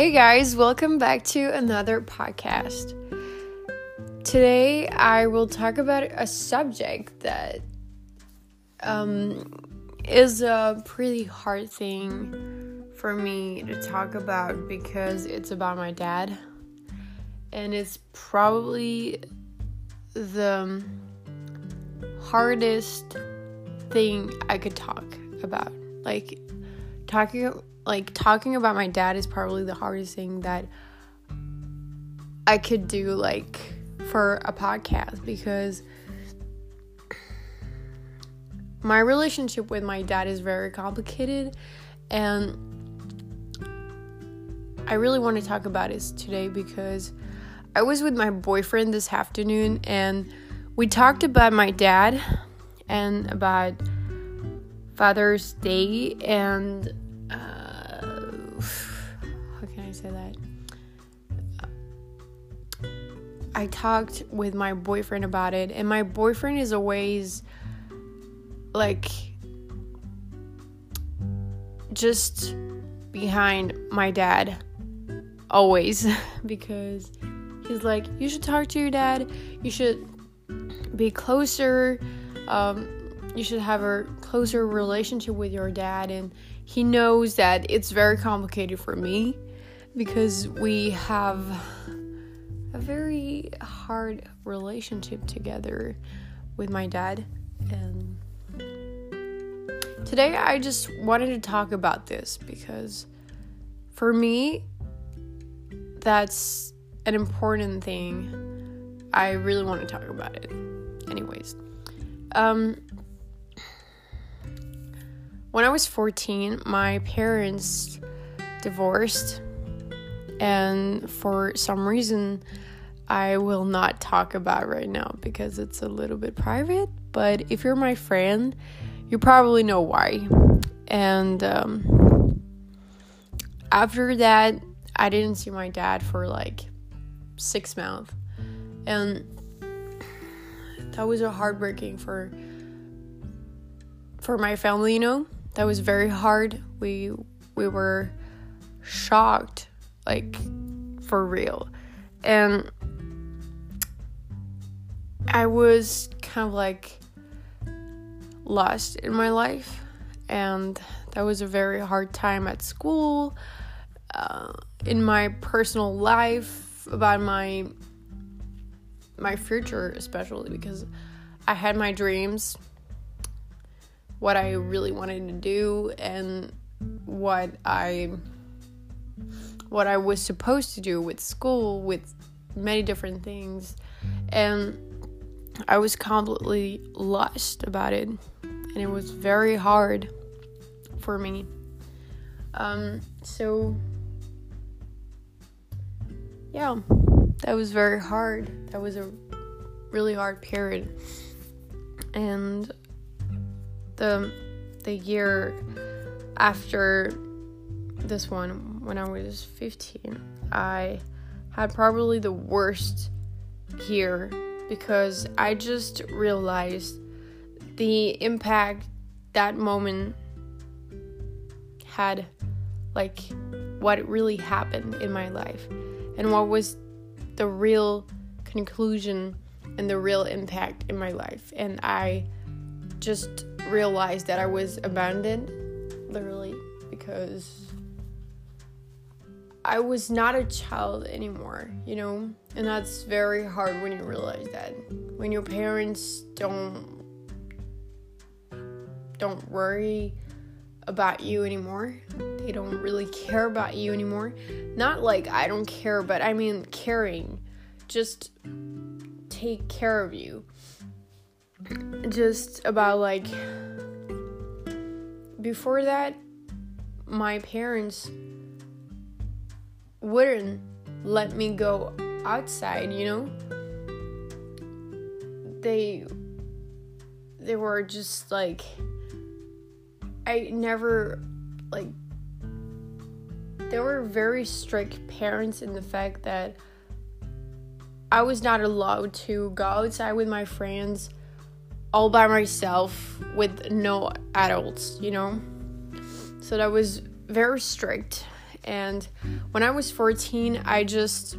Hey guys, welcome back to another podcast. Today I will talk about a subject that um, is a pretty hard thing for me to talk about because it's about my dad. And it's probably the hardest thing I could talk about. Like talking like talking about my dad is probably the hardest thing that I could do like for a podcast because my relationship with my dad is very complicated and I really want to talk about it today because I was with my boyfriend this afternoon and we talked about my dad and about Father's Day and say I talked with my boyfriend about it, and my boyfriend is always like just behind my dad, always, because he's like, You should talk to your dad, you should be closer, um, you should have a closer relationship with your dad, and he knows that it's very complicated for me because we have very hard relationship together with my dad and today I just wanted to talk about this because for me that's an important thing. I really want to talk about it. Anyways, um when I was 14, my parents divorced and for some reason I will not talk about right now because it's a little bit private. But if you're my friend, you probably know why. And um, after that, I didn't see my dad for like six months, and that was a heartbreaking for for my family. You know, that was very hard. We we were shocked like for real. And I was kind of like lost in my life, and that was a very hard time at school, uh, in my personal life, about my my future, especially because I had my dreams, what I really wanted to do, and what I what I was supposed to do with school, with many different things. And I was completely lost about it. And it was very hard for me. Um, so, yeah, that was very hard. That was a really hard period. And the the year after this one when I was 15. I had probably the worst year because I just realized the impact that moment had like what really happened in my life and what was the real conclusion and the real impact in my life and I just realized that I was abandoned literally because I was not a child anymore, you know? And that's very hard when you realize that. When your parents don't don't worry about you anymore. They don't really care about you anymore. Not like I don't care, but I mean caring. Just take care of you. Just about like before that my parents wouldn't let me go outside, you know? They they were just like I never like they were very strict parents in the fact that I was not allowed to go outside with my friends all by myself with no adults, you know? So that was very strict And when I was 14, I just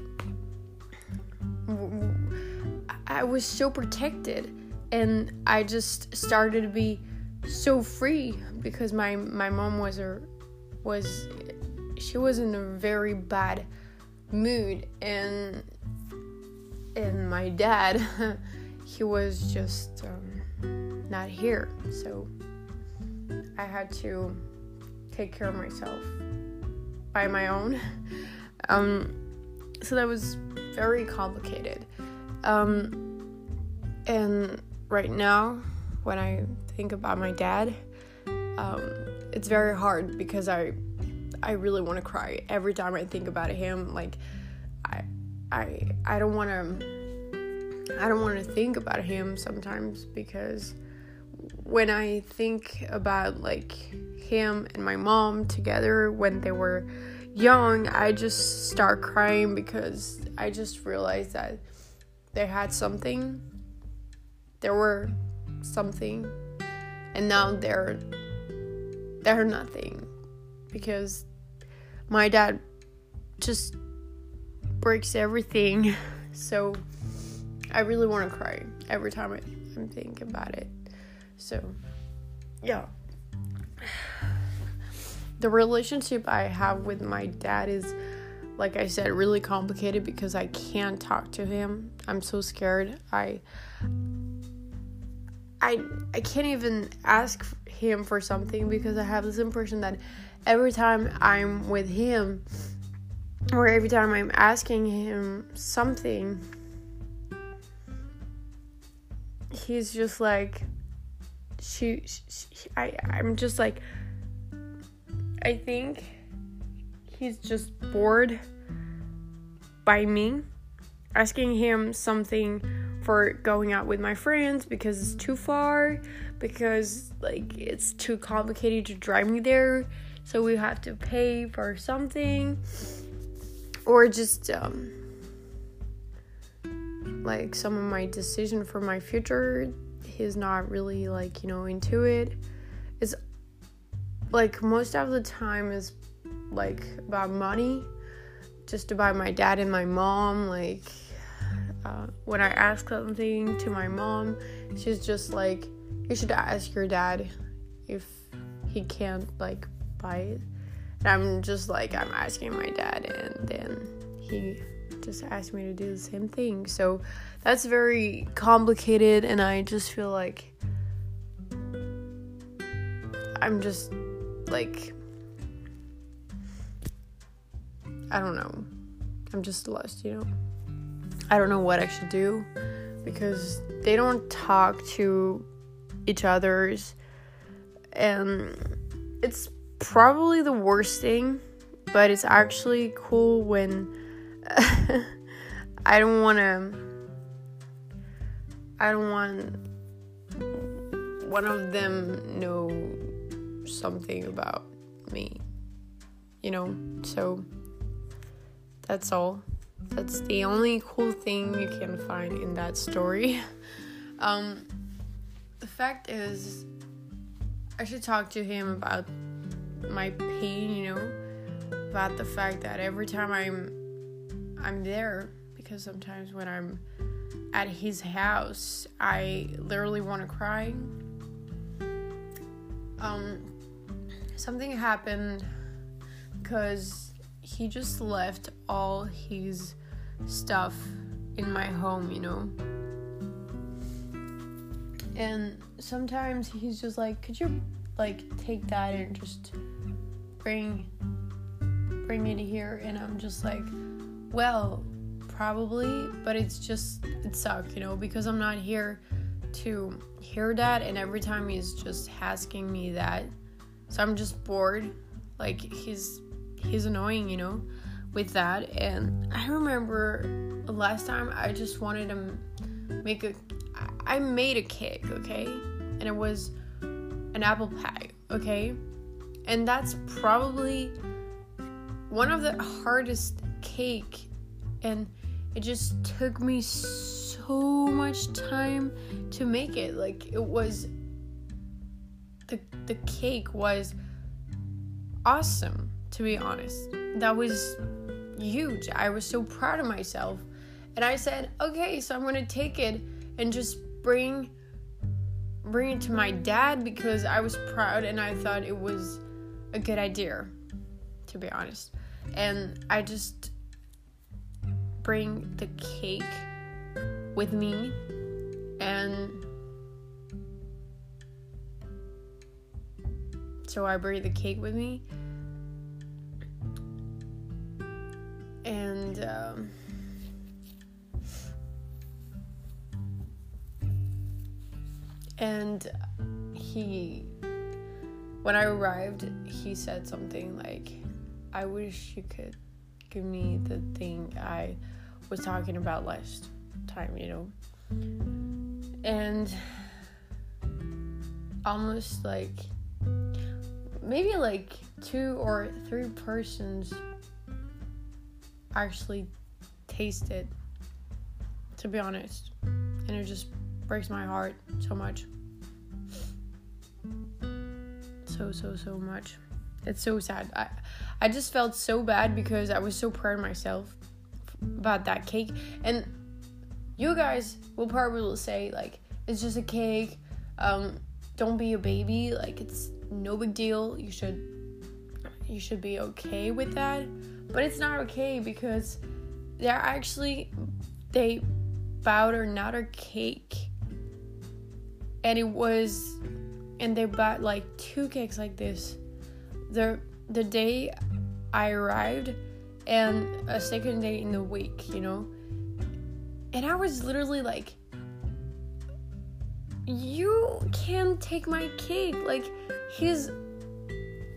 I was so protected and I just started to be so free because my my mom was a was she was in a very bad mood and and my dad he was just um, not here. So i had to take care of myself by my own. Um, so that was very complicated. Um, and right now when i think about my dad um, it's very hard because i i really want to cry every time i think about him. Like i i i don't want to I don't want to think about him sometimes because when I think about like him and my mom together when they were young, I just start crying because I just realized that they had something. There were something and now they're they're nothing because my dad just breaks everything. So I really want to cry every time I, I'm thinking about it. So, yeah. The relationship I have with my dad is, like I said, really complicated because I can't talk to him. I'm so scared. I. I, I can't even ask him for something because I have this impression that every time I'm with him or every time I'm asking him something, he's just like she, she, I I'm just like I think he's just bored by me asking him something for going out with my friends because it's too far because like it's too complicated to drive me there so we have to pay for something or just um like some of my decision for my future he's not really like you know into it. It's like most of the time is like about money. Just about my dad and my mom like uh, when i ask something to my mom she's just like you should ask your dad if he can't like buy it. And i'm just like i'm asking my dad and then he just asked me to do the same thing. So that's very complicated, and I just feel like I'm just like, I don't know. I'm just lost, you know? I don't know what I should do because they don't talk to each other's and it's probably the worst thing but it's actually cool when I don't want to. I don't want one of them know something about me. You know, so that's all. That's the only cool thing you can find in that story. Um, the fact is, I should talk to him about my pain, you know, about the fact that every time I'm I'm there because sometimes when I'm at his house, I literally want to cry. Um, something happened because he just left all his stuff in my home, you know. And sometimes he's just like, "Could you like take that and just bring bring it here?" And I'm just like, well, probably, but it's just it sucked, you know, because I'm not here to hear that and every time he's just asking me that. So I'm just bored. Like he's he's annoying, you know, with that. And I remember last time I just wanted to make a I made a cake, okay? And it was an apple pie, okay? And that's probably one of the hardest cake and it just took me so much time to make it like it was the the cake was awesome to be honest that was huge. I was so proud of myself. And I said, "Okay, so I'm going to take it and just bring bring it to my dad because I was proud and I thought it was a good idea, to be honest." And I just bring the cake with me and so I bring the cake with me. And um, and he when I arrived he said something like I wish you could give me the thing I was talking about last time, you know. And almost like maybe like two or three persons actually taste it to be honest. And it just breaks my heart so much. So so so much. It's so sad. I i just felt so bad because i was so proud of myself about that cake. And you guys will probably say like it's just a cake. Um don't be a baby. Like it's no big deal. You should you should be okay with that. But it's not okay because they're actually they bought another cake. And it was and they bought like two cakes like this. The the day i arrived and a second day in the week you know? And i was literally like you can take my cake like he's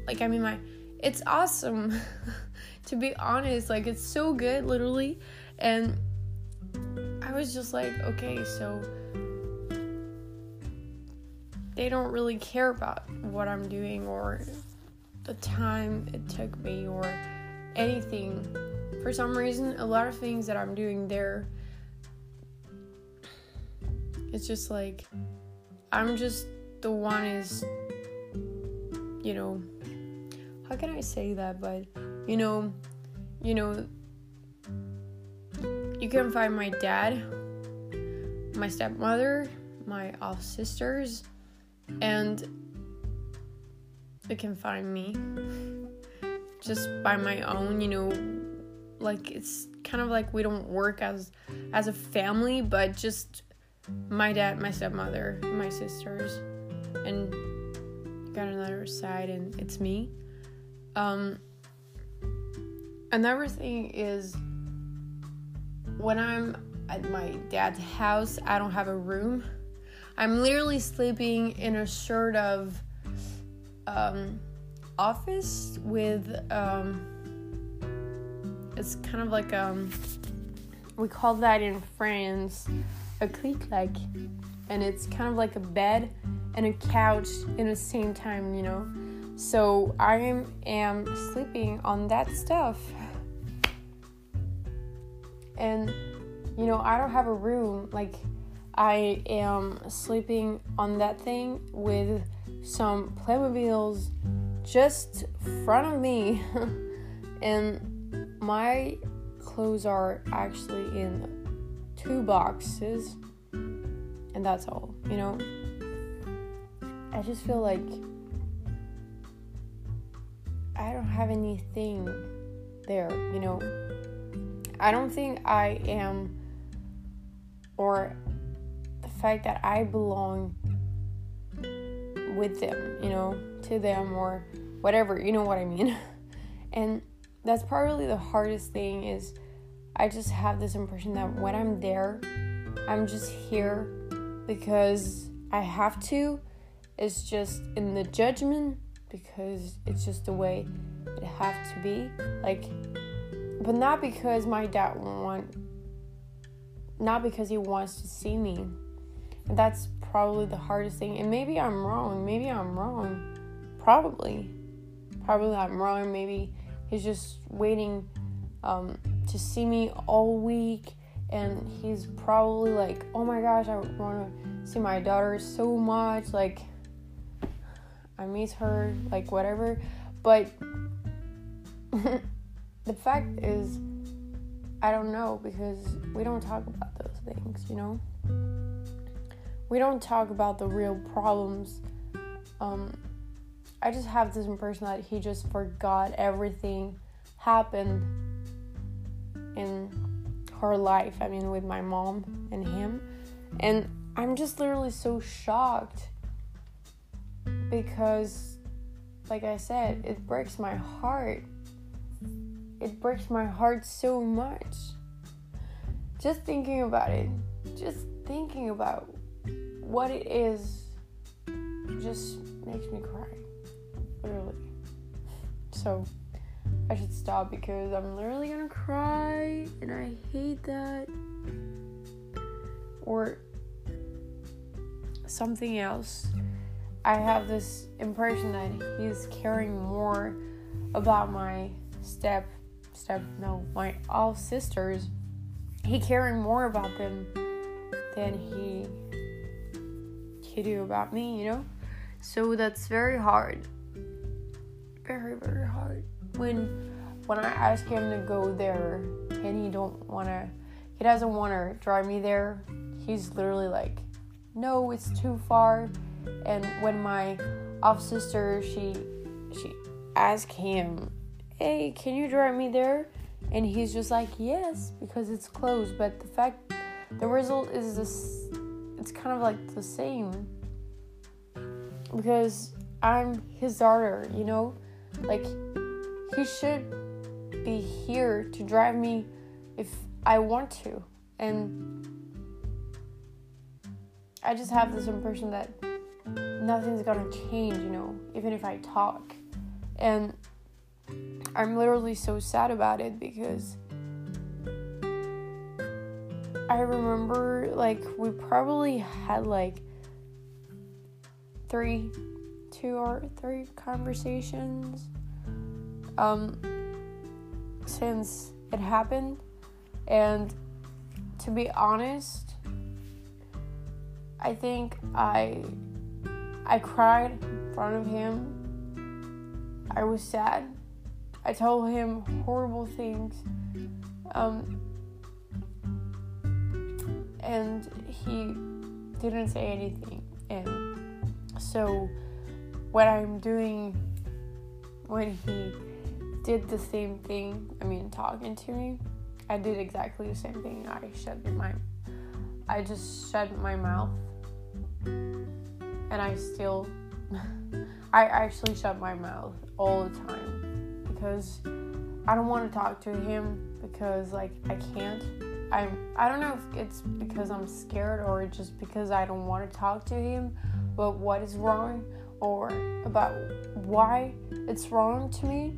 like i mean my it's awesome to be honest. Like it's so good literally. And i was just like okay so they don't really care about what i'm doing or the time it took me or anything for some reason a lot of things that i'm doing there it's just like i'm just the one is you know how can I say that? But you know, you know, you can find my dad, my stepmother, my half sisters, and you can find me just by my own. You know, like it's kind of like we don't work as as a family, but just my dad, my stepmother, my sisters, and got another side, and it's me. Um, another thing is when I'm at my dad's house, I don't have a room. I'm literally sleeping in a shirt of um, office with um, it's kind of like um we call that in France a clic-clac and it's kind of like a bed and a couch in the same time, you know. So I am sleeping on that stuff. And you know, I don't have a room. Like I am sleeping on that thing with some Playmobiles just front of me. and my clothes are actually in two boxes. And that's all, you know. I just feel like I don't have anything there, you know. I don't think I am, or the fact that I belong with them, you know, to them or whatever, you know what I mean. and that's probably the hardest thing is I just have this impression that when I'm there, I'm just here because I have to. It's just in the judgment because it's just the way it have to be. Like, but not because my dad want, not because he wants to see me. And that's probably the hardest thing. And maybe I'm wrong. Maybe I'm wrong. Probably. Probably I'm wrong. Maybe he's just waiting um, to see me all week. And he's probably like, oh my gosh, I want to see my daughter so much. Like, I miss her, like whatever. But the fact is, I don't know because we don't talk about those things, you know? We don't talk about the real problems. Um, I just have this impression that he just forgot everything happened in her life. I mean, with my mom and him. And I'm just literally so shocked because, like I said, it breaks my heart. It breaks my heart so much. Just thinking about it, just thinking about what it is, just makes me cry. Literally. So, I should stop because I'm literally gonna cry and I hate that. Or something else. I have this impression that he's caring more about my step step no, my all sisters. He caring more about them than he he do about me, you know? So that's very hard. Very, very hard when when I ask him to go there and he don't wanna he doesn't wanna drive me there, he's literally like, No, it's too far and when my off sister she she asked him, Hey, can you drive me there? And he's just like, Yes, because it's close. But the fact the result is this it's kind of like the same. Because I'm his daughter, you know? Like he should be here to drive me if I want to. And I just have this impression that nothing's gonna change, you know, even if I talk. And I'm literally so sad about it because I remember like we probably had like three, two or three conversations um, since it happened. And to be honest, I think I I cried in front of him. I was sad. I told him horrible things. Um, and he didn't say anything. And so, what I'm doing when he did the same thing. I mean, talking to me, I did exactly the same thing. I shut my, I just shut my mouth, and I still, I actually shut my mouth all the time because I don't want to talk to him because like I can't. I'm. I don't know if it's because I'm scared or just because I don't want to talk to him. But what is wrong or about why it's wrong to me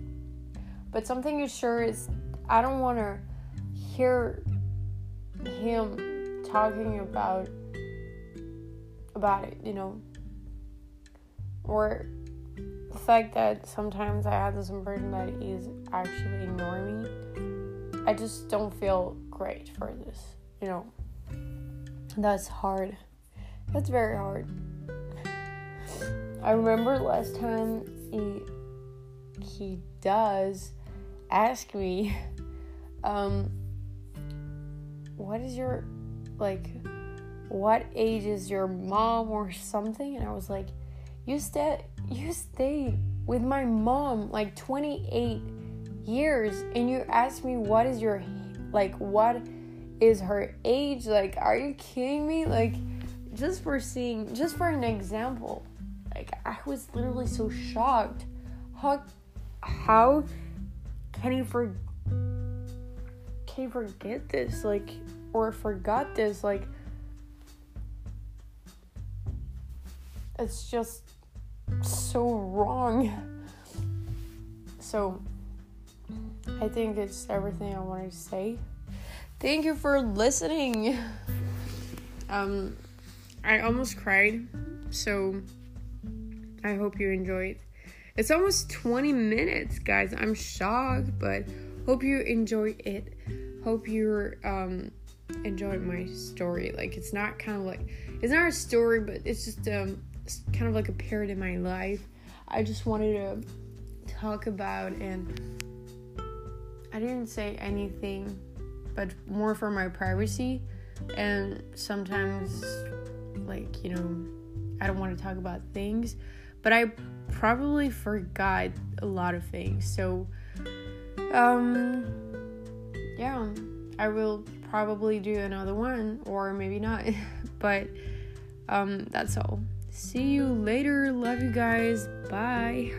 but something is sure is I don't want to hear him talking about about it, you know. Or the fact that sometimes I have this impression that he's actually ignoring me. I just don't feel great for this, you know. That's hard. That's very hard. I remember last time he he does ask me, um, what is your, like, what age is your mom or something? And I was like, you stay, you stay with my mom like 28 years, and you ask me what is your, like, what is her age? Like, are you kidding me? Like, just for seeing, just for an example, like, I was literally so shocked. How, how can he for can he forget this like or forgot this like it's just so wrong so i think it's everything i wanted to say thank you for listening um i almost cried so i hope you enjoyed it's almost 20 minutes, guys. I'm shocked, but hope you enjoy it. Hope you're um enjoying my story. Like it's not kind of like it's not a story, but it's just um it's kind of like a period in my life. I just wanted to talk about and I didn't say anything, but more for my privacy. And sometimes, like, you know, I don't want to talk about things, but I probably forgot a lot of things. So, um, yeah, I will probably do another one, or maybe not, but um, that's all. See you later. Love you guys. Bye.